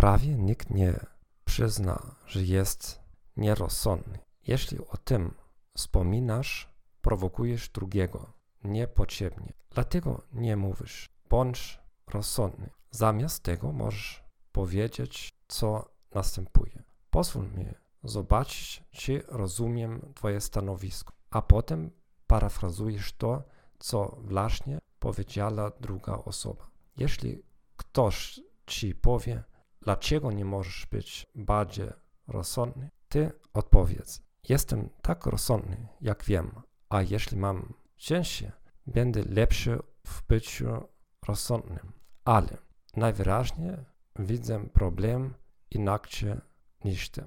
prawie nikt nie przyzna, że jest nierozsądny. Jeśli o tym wspominasz, prowokujesz drugiego niepotrzebnie. Dlatego nie mówisz, bądź rozsądny. Zamiast tego możesz powiedzieć, co następuje. Pozwól mi zobaczyć, czy rozumiem Twoje stanowisko, a potem parafrazujesz to, co właśnie powiedziała druga osoba. Jeśli ktoś ci powie, dlaczego nie możesz być bardziej rozsądny, ty odpowiedz. Jestem tak rozsądny, jak wiem, a jeśli mam szczęście, będę lepszy w byciu rozsądnym. Ale najwyraźniej widzę problem inaczej niż ty.